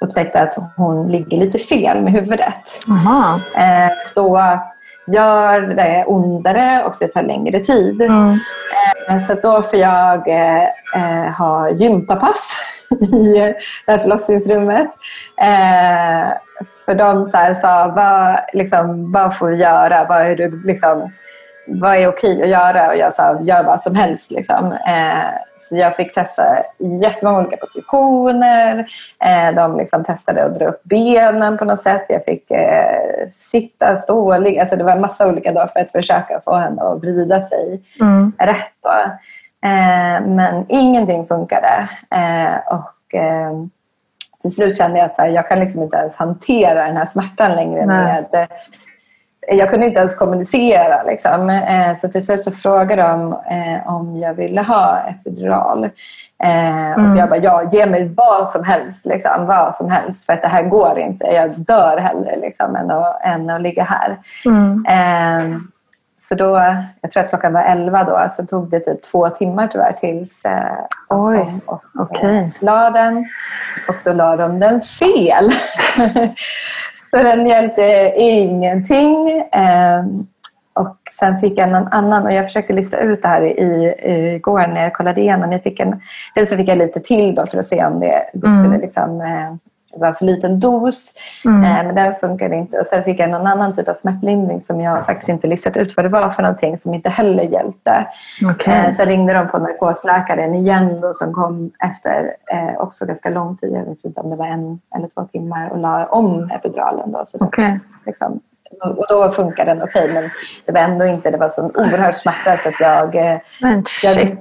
upptäckte att hon ligger lite fel med huvudet. Eh, då gör det ondare och det tar längre tid. Mm. Eh, så då får jag eh, eh, ha gympapass i det här förlossningsrummet. För de så sa, vad, liksom, vad får vi göra? Vad är, du, liksom, vad är okej att göra? Och jag sa, gör vad som helst. Liksom. Eh, så jag fick testa jättemånga olika positioner. Eh, de liksom testade att dra upp benen på något sätt. Jag fick eh, sitta, stå, ligga. Alltså det var en massa olika dagar för att försöka få henne att vrida sig mm. rätt. Då. Eh, men ingenting funkade. Eh, och eh, till slut kände jag att jag kan liksom inte ens hantera den här smärtan längre. Med, eh, jag kunde inte ens kommunicera. Liksom. Eh, så till slut så frågade de eh, om jag ville ha epidural. Mm. Och jag bara, ja, ge mig vad som helst. Liksom, vad som helst. För att det här går inte. Jag dör hellre liksom, än, att, än att ligga här. Mm. Så då, jag tror att klockan var elva då, så tog det typ två timmar tyvärr tills eh, Oj, och, och, okay. la den. Och då la de den fel. så den hjälpte ingenting. Eh, och sen fick jag någon annan, och jag försökte lista ut det här i, igår när jag kollade igenom. Jag fick en, dels så fick jag lite till då för att se om det, det skulle mm. liksom, eh, det var för liten dos. Mm. Eh, men den funkade inte. Och sen fick jag någon annan typ av smärtlindring som jag faktiskt inte listat ut vad det var för någonting som inte heller hjälpte. Okay. Eh, sen ringde de på narkosläkaren igen då, som kom efter eh, också ganska lång tid. Jag vet inte om det var en eller två timmar och la om epiduralen. Då, så okay. det, liksom, och då funkade den okej okay, men det var ändå inte, det var så oerhörd smärta så att jag, jag,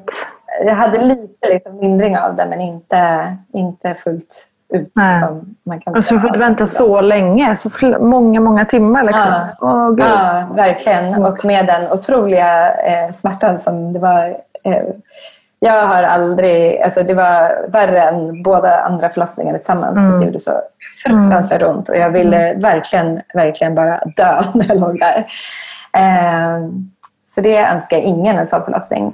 jag hade lite liksom, lindring av det men inte, inte fullt ut. Som man kan och så får du vänta så länge, så många, många timmar. Liksom. Ja. Oh, ja, verkligen. Och med den otroliga eh, smärtan som det var. Eh, jag har aldrig, alltså det var värre än båda andra förlossningarna tillsammans. Mm. Det gjorde så fruktansvärt mm. ont och jag ville mm. verkligen, verkligen bara dö när jag låg där. Eh, så det önskar ingen en sån förlossning.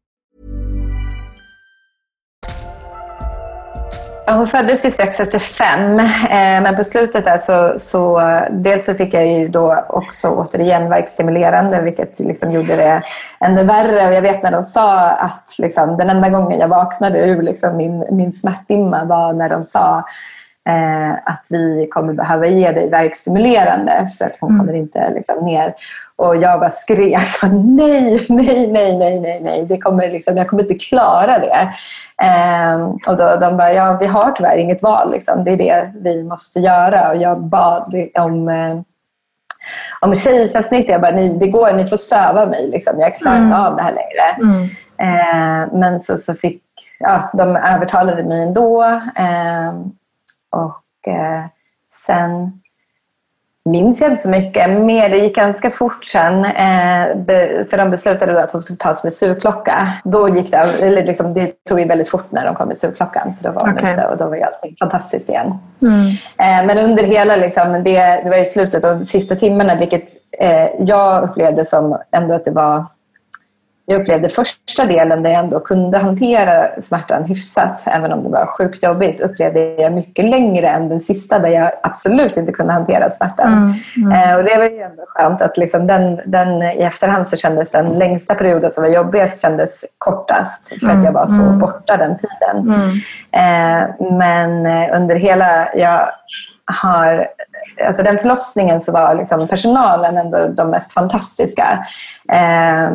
Hon föddes ju strax efter fem, eh, men på slutet där så, så dels så fick jag ju då också återigen värkstimulerande, vilket liksom gjorde det ännu värre. Och jag vet när de sa att liksom, den enda gången jag vaknade ur liksom min, min smärtdimma var när de sa eh, att vi kommer behöva ge dig värkstimulerande för att hon Mm. kommer inte liksom, ner. Och jag bara skrek nej, nej, nej, nej, nej, nej. Det kommer liksom, jag kommer inte klara det. Eh, och då, de bara, ja vi har tyvärr inget val. Liksom. Det är det vi måste göra. Och jag bad om eh, om kejsarsnitt. Jag bara, ni, det går, ni får söva mig. Liksom. Jag klarar inte Mm. av det här längre. Mm. Eh, men så, så fick, ja, de övertalade mig ändå. Eh, och eh, sen minns jag inte så mycket. Mer, det gick ganska fort sen. Eh, för de beslutade då att hon skulle tas med sugklocka. Då gick det, eller liksom, det tog ju väldigt fort när de kom med sugklockan. Så då var hon Okej. ute och då var ju allting fantastiskt igen. Mm. Eh, Men under hela, liksom, det, det var i slutet av sista timmarna, vilket eh, jag upplevde som ändå att det var... Jag upplevde första delen där jag ändå kunde hantera smärtan hyfsat, även om det var sjukt jobbigt, upplevde jag mycket längre än den sista där jag absolut inte kunde hantera smärtan. Eh, och det var ju ändå skönt att liksom den, den, i efterhand så kändes den längsta perioden som var jobbigast kändes kortast, för att jag var så Mm. borta den tiden. Mm. Eh, men eh, under hela, jag har, alltså den förlossningen så var liksom personalen ändå de mest fantastiska. Eh,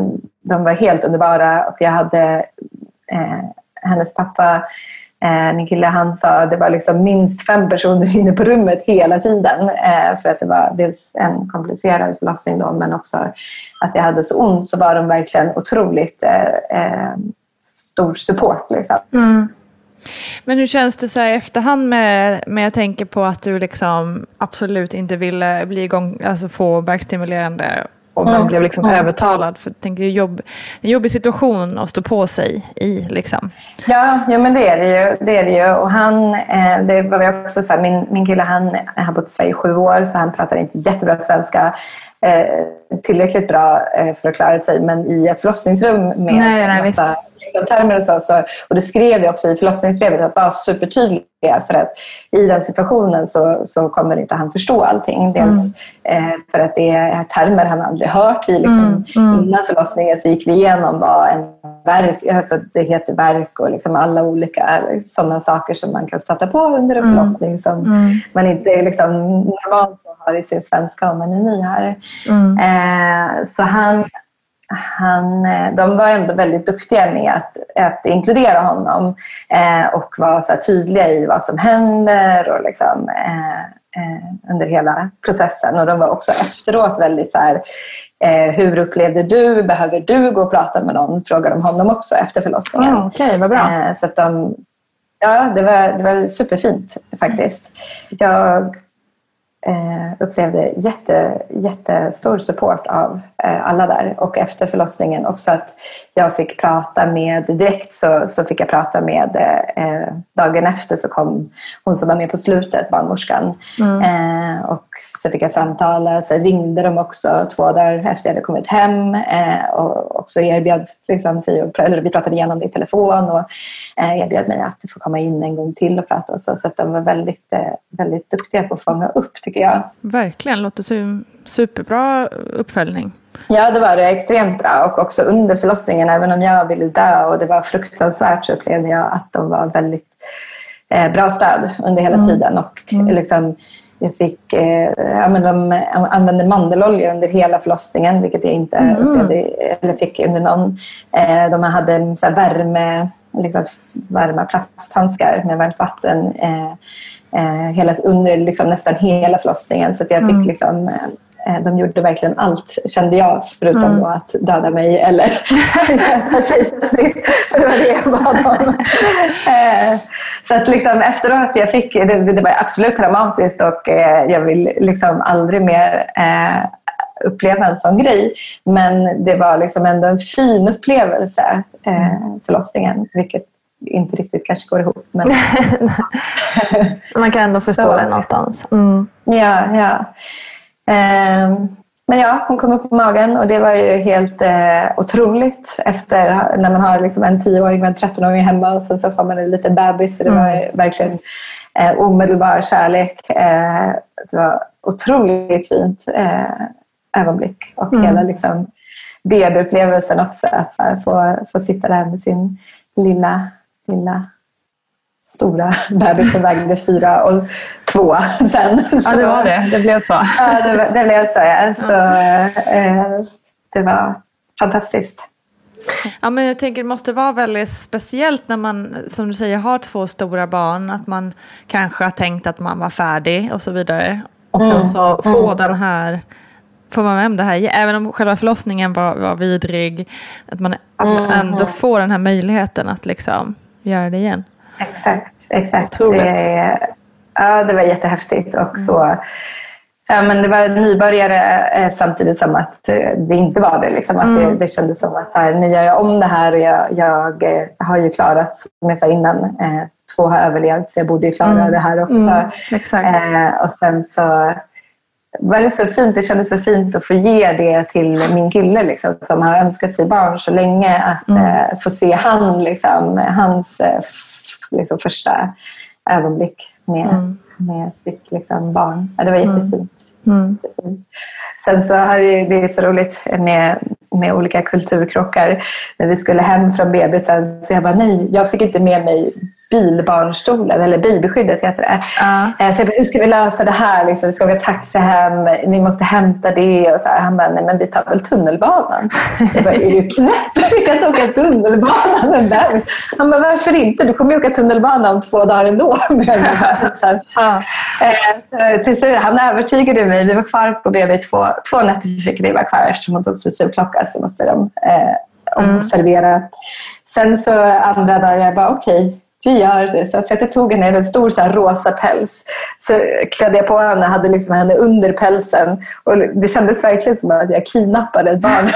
de var helt underbara och jag hade eh, hennes pappa Eh, min kille han sa det var liksom minst fem personer inne på rummet hela tiden. Eh, för att det var dels en komplicerad förlossning då, men också att jag hade så ont så var de verkligen otroligt eh, eh, stor support. Liksom. Mm. Men hur känns det så här i efterhand med, med jag tänker på att du liksom absolut inte ville bli igång, alltså få verkstimulerande och man Mm. blev liksom Mm. övertalad. För tänker det är jobb, en jobbig situation att stå på sig i. Liksom. Ja, ja men det är det ju. Det är det ju. Och han, eh, det var också så här, min, min kille han har bott i Sverige i sju år så han pratar inte jättebra svenska. Eh, tillräckligt bra eh, för att klara sig men i ett förlossningsrum med Nej, nej, massa termer och så, så. Och det skrev jag också i förlossningsbrevet att vara supertydliga för att i den situationen så, så kommer inte han förstå allting. Dels eh, för att det är termer han aldrig hört. Vi liksom, Mm, mm. Innan förlossningen så gick vi igenom vad en verk, alltså det heter verk och liksom alla olika sådana saker som man kan stöta på under en Mm. förlossning som Mm. man inte liksom normalt har i sin svenska om man är ny här. Mm. Eh, så han, han, eh, de var ändå väldigt duktiga med att, att inkludera honom eh, och vara så tydliga i vad som händer och liksom, eh, eh, under hela processen. Och de var också efteråt väldigt så här, eh, hur upplevde du? Behöver du gå och prata med någon? Frågade de honom också efter förlossningen. Ah, Okej, vad bra. Eh, så de, ja, det var, det var superfint faktiskt. Jag eh, upplevde jätte, jättestor support av eh, alla där. Och efter förlossningen också att jag fick prata med, direkt så, så fick jag prata med, eh, dagen efter så kom hon som var med på slutet, barnmorskan. Mm. Eh, och så fick jag samtala, så ringde de också två dagar efter jag hade kommit hem eh, och också erbjöd liksom, eller vi pratade igenom det i telefon och eh, erbjöd mig att få komma in en gång till och prata. Så, så att de var väldigt, väldigt duktiga på att fånga upp tycker jag. Verkligen, låter som superbra uppföljning. Ja, det var det extremt bra och också under förlossningen, även om jag ville dö och det var fruktansvärt så upplevde jag att de var väldigt eh, bra stöd under hela mm. tiden. Och mm. liksom, jag fick, eh, ja, men de använde mandelolja under hela förlossningen, vilket jag inte mm. upplevde, eller fick under någon. Eh, de hade så värme, liksom, varma plasthandskar med varmt vatten eh, eh, hela, under liksom, nästan hela förlossningen. Så jag fick mm. liksom, eh, de gjorde verkligen allt, kände jag, förutom mm. att döda mig eller ta kejsarsnitt. För det var det jag bad om. Eh, så att liksom efteråt, jag fick, det, det var absolut traumatiskt och eh, jag vill liksom aldrig mer uppleva en sån grej. Men det var liksom ändå en fin upplevelse, förlossningen, vilket inte riktigt kanske går ihop. Men... Man kan ändå förstå så, det någonstans. Mm. Ja, ja. Um, men ja, hon kom upp på magen och det var ju helt eh, otroligt efter när man har liksom en tioåring och en trettonåring hemma och så, så får man en liten bebis. Så det var mm. verkligen eh, omedelbar kärlek. Eh, det var otroligt fint eh, ögonblick och mm. hela liksom, BB-upplevelsen också. Att här, få, få sitta där med sin lilla lilla stora bebis som vägde fyra och två sen. Ja, det var det. Det blev så. Ja, det, det blev så. Ja. så eh, det var fantastiskt. Ja, men jag tänker det måste vara väldigt speciellt när man, som du säger, har två stora barn. Att man kanske har tänkt att man var färdig och så vidare. Och sen mm. så få mm. den här får man med det här, även om själva förlossningen var, var vidrig, att man, att man mm. ändå får den här möjligheten att liksom göra det igen. Exakt, exakt. Det, ja, det var jättehäftigt. Och mm. så, ja, men det var nybörjare eh, samtidigt som att det inte var det. Liksom. Att mm. det, det kändes som att så här, nu gör jag om det här och jag, jag eh, har ju klarat, som jag sa innan, eh, två har överlevt så jag borde ju klara mm. det här också. Mm, eh, och sen så var det så fint, det kändes så fint att få ge det till min kille liksom, som har önskat sig barn så länge. Att mm. eh, få se han, liksom, hans eh, liksom, första ögonblick med, mm. med sitt liksom, barn. Ja, det var mm. jättefint. Mm. Sen så har det, det är så roligt med, med olika kulturkrockar. När vi skulle hem från bebisen så jag bara nej, jag fick inte med mig bilbarnstolen, eller babyskyddet heter det. Uh. Så jag bara, hur ska vi lösa det här? Liksom, vi ska åka taxi hem, vi måste hämta det. Och så här. Han bara, nej men vi tar väl tunnelbanan. Jag bara, är du knäpp? Vi kan inte åka tunnelbanan. Där. Han bara, varför inte? Du kommer ju åka tunnelbana om två dagar ändå. så uh. Till slut, han övertygade mig. Vi var kvar på BB två, två nätter fick vi vara kvar eftersom hon tog specialklocka så måste de eh, observera. Mm. Sen så andra dagen, jag bara okej, okay, vi gör det. Så jag tog henne i en stor så här, rosa päls. Så klädde jag på henne, hade liksom henne under pälsen. Och det kändes verkligen som att jag kidnappade ett barn.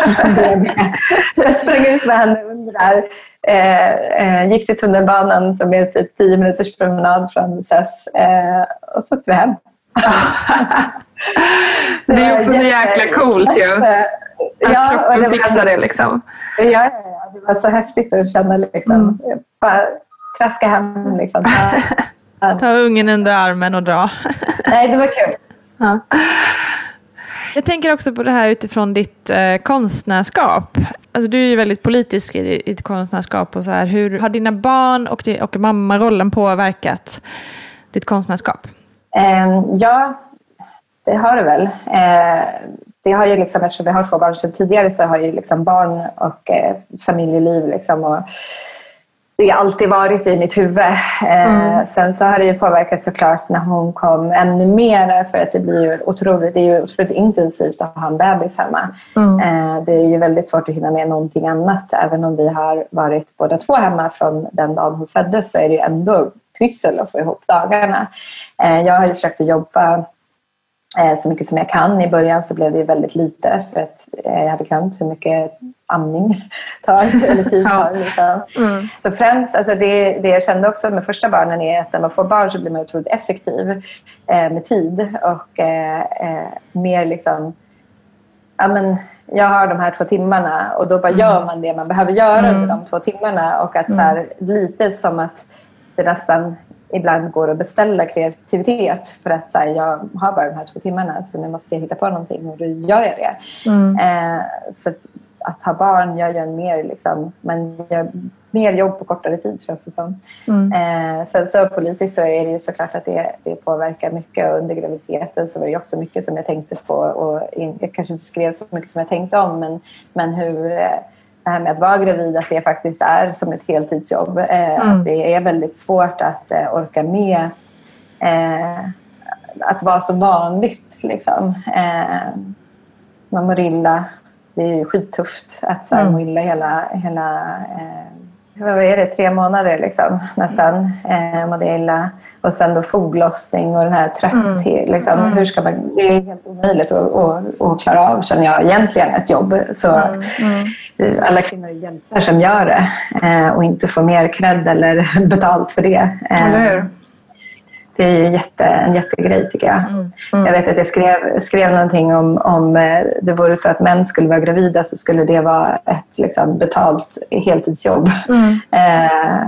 jag sprang ut med henne under där. Eh, eh, gick till tunnelbanan som är typ 10 minuters promenad från SÖS. Eh, och så åkte vi hem. det, det är också så jäkla coolt ju. Att ja, kroppen fixar det liksom. Ja, det var så häftigt att känna liksom, mm. bara, traska hem. Liksom. Ta ungen under armen och dra. Nej, det var kul. Ja. Jag tänker också på det här utifrån ditt eh, konstnärskap. Alltså, du är ju väldigt politisk i ditt konstnärskap. Och så här. Hur har dina barn och, och mammarollen påverkat ditt konstnärskap? Eh, ja, det har det väl. Eh, det har ju liksom, eftersom vi har två barn sedan tidigare så har ju liksom barn och eh, familjeliv liksom och det har alltid varit i mitt huvud. Eh, mm. sen så har det ju påverkat såklart när hon kom ännu mer för att det blir ju otroligt, det är ju otroligt intensivt att ha en bebis hemma. Mm. Det är ju väldigt svårt att hinna med någonting annat. Även om vi har varit båda två hemma från den dagen hon föddes så är det ju ändå pyssel att få ihop dagarna. Jag har ju försökt att jobba så mycket som jag kan. I början så blev det väldigt lite för att eh, jag hade glömt hur mycket amning tar, eller tid tar. Liksom. Mm. Så främst, alltså det, det jag kände också med första barnen är att när man får barn så blir man otroligt effektiv eh, med tid och eh, eh, mer liksom, ja men jag har de här två timmarna och då bara mm. gör man det man behöver göra mm. under de två timmarna och att så här, mm. lite som att det nästan ibland går att beställa kreativitet för att så här, jag har bara de här två timmarna så nu måste jag hitta på någonting och då gör jag det. Mm. Eh, så att, att, ha barn gör ju en mer, liksom, man gör mer jobb på kortare tid känns det som. Mm. Eh, sen så politiskt så är det ju såklart att det, det påverkar mycket och under graviditeten så var det också mycket som jag tänkte på och in, jag kanske inte skrev så mycket som jag tänkte om men, men hur eh, det här med att vara gravid, att det faktiskt är som ett heltidsjobb. Eh, mm. Att det är väldigt svårt att eh, orka med eh, att vara så vanligt. Liksom. Man mår illa. Det är skittufft att så, mm. må illa hela, hela vad är det, tre månader liksom, nästan. Eh, mådde illa. Och sen då foglossning och den här trötthet. Mm. Liksom, mm. Hur ska man, det är helt omöjligt att, att, att klara av, känner jag, egentligen ett jobb. Så mm. Mm. alla kvinnor är hjältar som gör det eh, och inte får mer cred eller betalt för det. Eh, eller det är ju jätte, en jättegrej tycker jag. Mm. Mm. Jag vet att jag skrev, skrev någonting om om eh, det vore så att män skulle vara gravida så skulle det vara ett liksom, betalt heltidsjobb. Mm. Eh,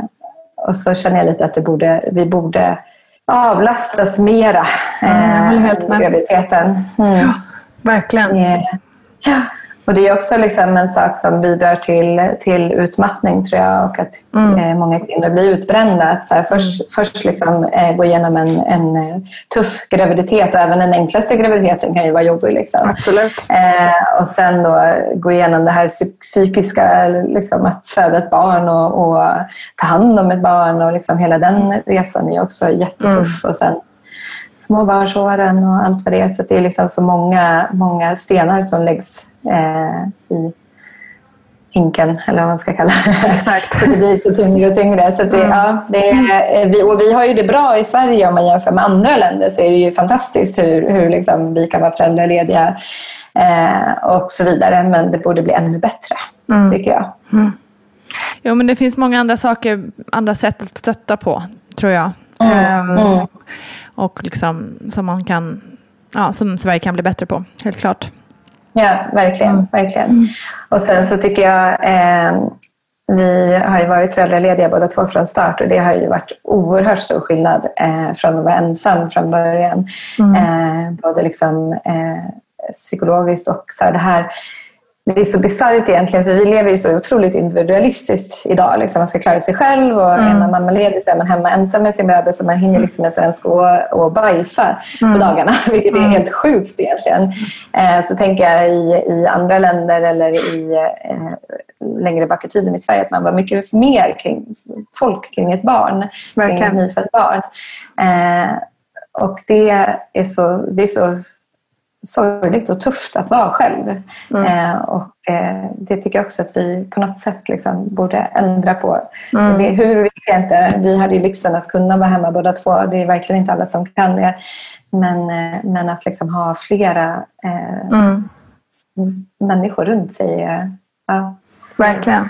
och så känner jag lite att det borde, vi borde avlastas mera eh, jag håller helt med. graviditeten. Mm. Ja, verkligen. Ja. Och det är också liksom en sak som bidrar till, till utmattning tror jag och att mm. eh, många kvinnor blir utbrända. Att så här, först mm. först liksom, eh, gå igenom en, en eh, tuff graviditet och även den enklaste graviditeten kan ju vara jobbig. Liksom. Absolut. Eh, och sen då gå igenom det här psykiska, liksom, att föda ett barn och, och, ta hand om ett barn och liksom, hela den resan är också jättetuff. Mm. Och sen småbarnsåren och allt vad det är. Så det är liksom så många, många stenar som läggs eh, i hinken, eller vad man ska kalla det. Exakt. så det blir så tyngre och tyngre. Så det, mm. ja, det är, vi, och vi har ju det bra i Sverige om man jämför med andra länder så är det ju fantastiskt hur, hur liksom vi kan vara föräldralediga eh, och så vidare. Men det borde bli ännu bättre, mm. tycker jag. Mm. Jo, men det finns många andra saker, andra sätt att stötta på, tror jag. Mm. Um, och liksom, som, man kan, ja, som Sverige kan bli bättre på, helt klart. Ja, verkligen. Mm. verkligen. Mm. Och sen så tycker jag eh, vi har ju varit föräldralediga båda två från start och det har ju varit oerhört stor skillnad eh, från att vara ensam från början. Mm. Eh, både liksom, eh, psykologiskt och så här, det här det är så bisarrt egentligen, för vi lever ju så otroligt individualistiskt idag. Liksom man ska klara sig själv och mm. är man mammaledig så är man hemma ensam med sin bebis och man hinner liksom inte ens gå och bajsa mm. på dagarna, vilket är mm. helt sjukt egentligen. Eh, så tänker jag i, i andra länder eller i, eh, längre bak i tiden i Sverige att man var mycket mer kring folk kring ett barn, Verkligen. kring ett nyfött barn. Eh, och det är så, det är så sorgligt och tufft att vara själv. Mm. Eh, och eh, det tycker jag också att vi på något sätt liksom borde ändra på. Mm. Det, hur vet jag inte. Vi hade ju lyxen att kunna vara hemma båda två. Det är verkligen inte alla som kan det. Men, eh, men att liksom ha flera eh, mm. människor runt sig. Ja, verkligen.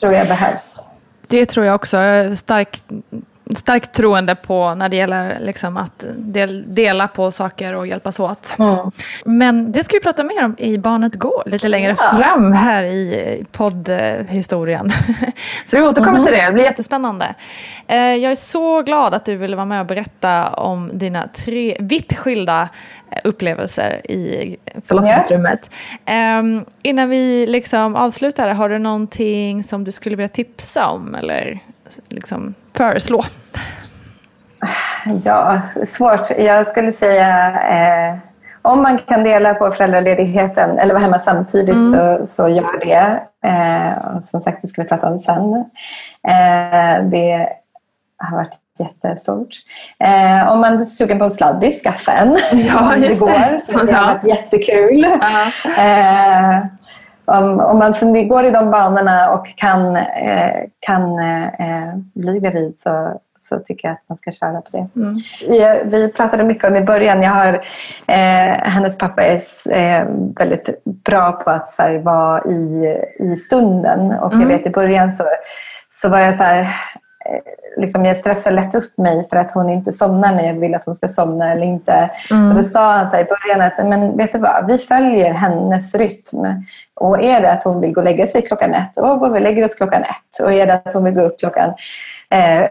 tror jag behövs. Det tror jag också. Starkt starkt troende på när det gäller liksom att del, dela på saker och hjälpas åt. Mm. Men det ska vi prata mer om i Barnet Går lite längre ja. fram här i poddhistorien. så vi återkommer mm. till det, det blir jättespännande. Eh, jag är så glad att du ville vara med och berätta om dina tre vitt skilda upplevelser i förlossningsrummet. Um, innan vi liksom avslutar, har du någonting som du skulle vilja tipsa om eller liksom föreslå? Ja, svårt. Jag skulle säga eh, om man kan dela på föräldraledigheten eller vara hemma samtidigt mm. så, så gör det. Eh, och som sagt, det ska vi prata om sen. Eh, det har varit jättestort. Eh, om man är sugen på en sladdis, skaffa en. Ja, det går. För det har varit jättekul. Uh om, om man går i de banorna och kan, eh, kan eh, bli gravid så, så tycker jag att man ska köra på det. Mm. Vi, vi, pratade mycket om i början, jag har, eh, hennes pappa är eh, väldigt bra på att så här, vara i, i stunden och mm. jag vet i början så, så var jag så här, liksom jag stressar lätt upp mig för att hon inte somnar när jag vill att hon ska somna eller inte. Mm. Och då sa han så i början att men vet du vad, vi följer hennes rytm. Och är det att hon vill gå och lägga sig klockan ett, då går vi och lägger oss klockan ett. Och är det att hon vill gå upp klockan eh,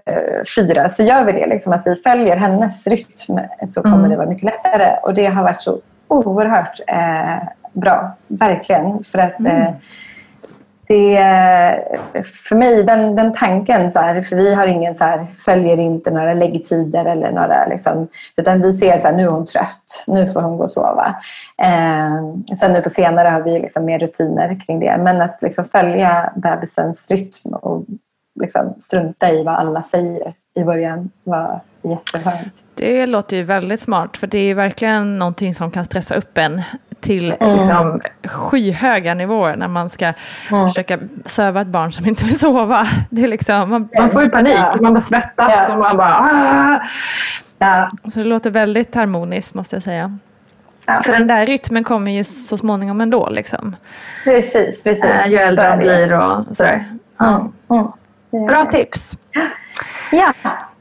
fyra så gör vi det. Liksom, att vi följer hennes rytm så kommer mm. det vara mycket lättare. Och det har varit så oerhört eh, bra, verkligen. För att mm. eh, det, för mig, den, den tanken, så här, för vi har ingen så här, följer inte några läggtider eller några, liksom, utan vi ser så här, nu är hon trött, nu får hon gå och sova. Eh, sen nu på senare har vi liksom mer rutiner kring det, men att liksom följa bebisens rytm och liksom strunta i vad alla säger i början var jätteskönt. Det låter ju väldigt smart, för det är verkligen någonting som kan stressa upp en till mm. liksom, skyhöga nivåer när man ska mm. försöka söva ett barn som inte vill sova. Det är liksom, man, man får ju panik, ja. man bara svettas ja. och man bara... Ah! Ja. Så det låter väldigt harmoniskt måste jag säga. Ja. För den där rytmen kommer ju så småningom ändå. Liksom. Precis, precis. Äh, ju äldre de blir och sådär. Mm. Mm. Bra tips. Ja.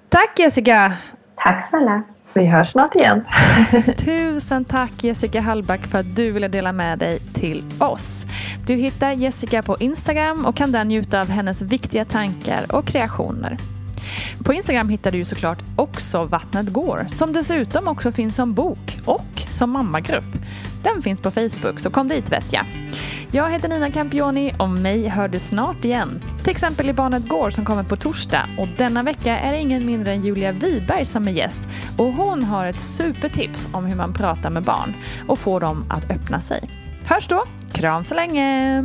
Tack Jessica. Tack snälla. Vi hörs snart igen. Tusen tack Jessica Hallback för att du ville dela med dig till oss. Du hittar Jessica på Instagram och kan där njuta av hennes viktiga tankar och kreationer. På Instagram hittar du såklart också Vattnet går, som dessutom också finns som bok och som mammagrupp. Den finns på Facebook, så kom dit vet jag. Jag heter Nina Campioni och mig hör du snart igen. Till exempel i Barnet Går som kommer på torsdag och denna vecka är det ingen mindre än Julia Wiberg som är gäst och hon har ett supertips om hur man pratar med barn och får dem att öppna sig. Hörs då! Kram så länge!